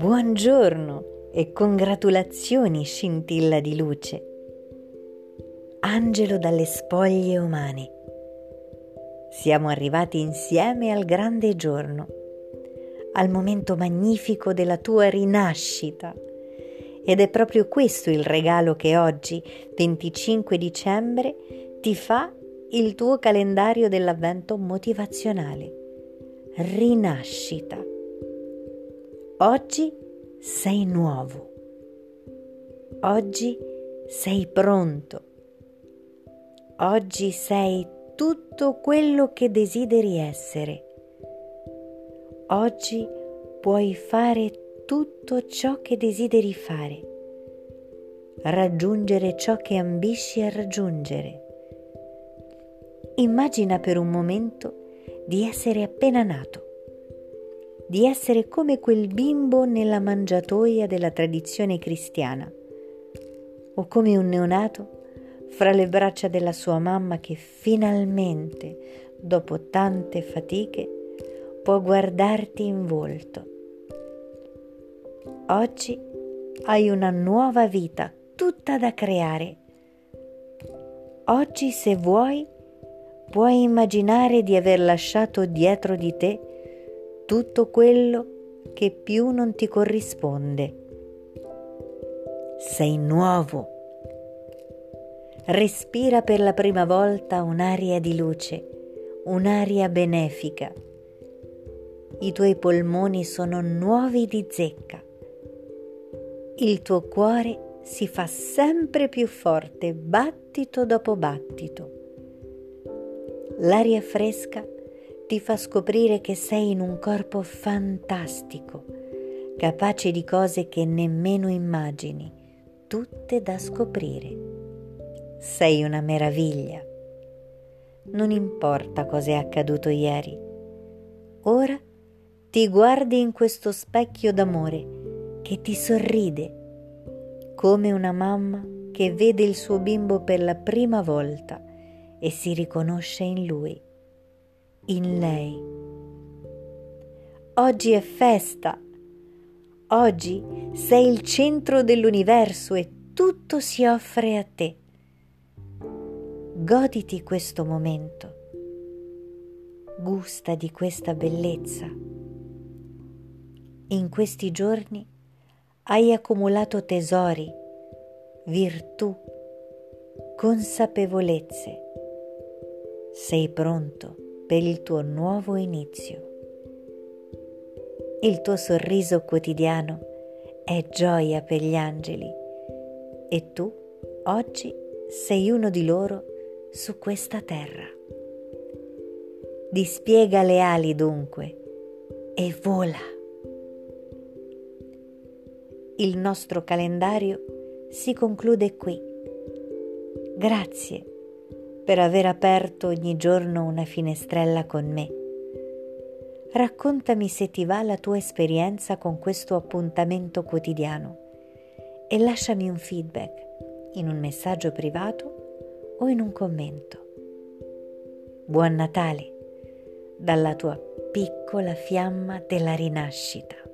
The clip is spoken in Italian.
Buongiorno e congratulazioni scintilla di luce. Angelo dalle spoglie umane. Siamo arrivati insieme al grande giorno, al momento magnifico della tua rinascita. Ed è proprio questo il regalo che oggi, 25 dicembre, ti fa il tuo calendario dell'avvento motivazionale. Rinascita. Oggi sei nuovo. Oggi sei pronto. Oggi sei tutto quello che desideri essere. Oggi puoi fare tutto ciò che desideri fare. Raggiungere ciò che ambisci a raggiungere. Immagina per un momento di essere appena nato di essere come quel bimbo nella mangiatoia della tradizione cristiana, o come un neonato fra le braccia della sua mamma che finalmente, dopo tante fatiche, può guardarti in volto. Oggi hai una nuova vita tutta da creare. Oggi, se vuoi, puoi immaginare di aver lasciato dietro di te tutto quello che più non ti corrisponde. Sei nuovo. Respira per la prima volta un'aria di luce, un'aria benefica. I tuoi polmoni sono nuovi di zecca. Il tuo cuore si fa sempre più forte, battito dopo battito. L'aria fresca ti fa scoprire che sei in un corpo fantastico, capace di cose che nemmeno immagini, tutte da scoprire. Sei una meraviglia. Non importa cosa è accaduto ieri. Ora ti guardi in questo specchio d'amore che ti sorride, come una mamma che vede il suo bimbo per la prima volta e si riconosce in lui in lei. Oggi è festa. Oggi sei il centro dell'universo e tutto si offre a te. Goditi questo momento. Gusta di questa bellezza. In questi giorni hai accumulato tesori, virtù, consapevolezze. Sei pronto per il tuo nuovo inizio. Il tuo sorriso quotidiano è gioia per gli angeli e tu oggi sei uno di loro su questa terra. Dispiega le ali dunque e vola. Il nostro calendario si conclude qui. Grazie per aver aperto ogni giorno una finestrella con me. Raccontami se ti va la tua esperienza con questo appuntamento quotidiano e lasciami un feedback in un messaggio privato o in un commento. Buon Natale dalla tua piccola fiamma della rinascita.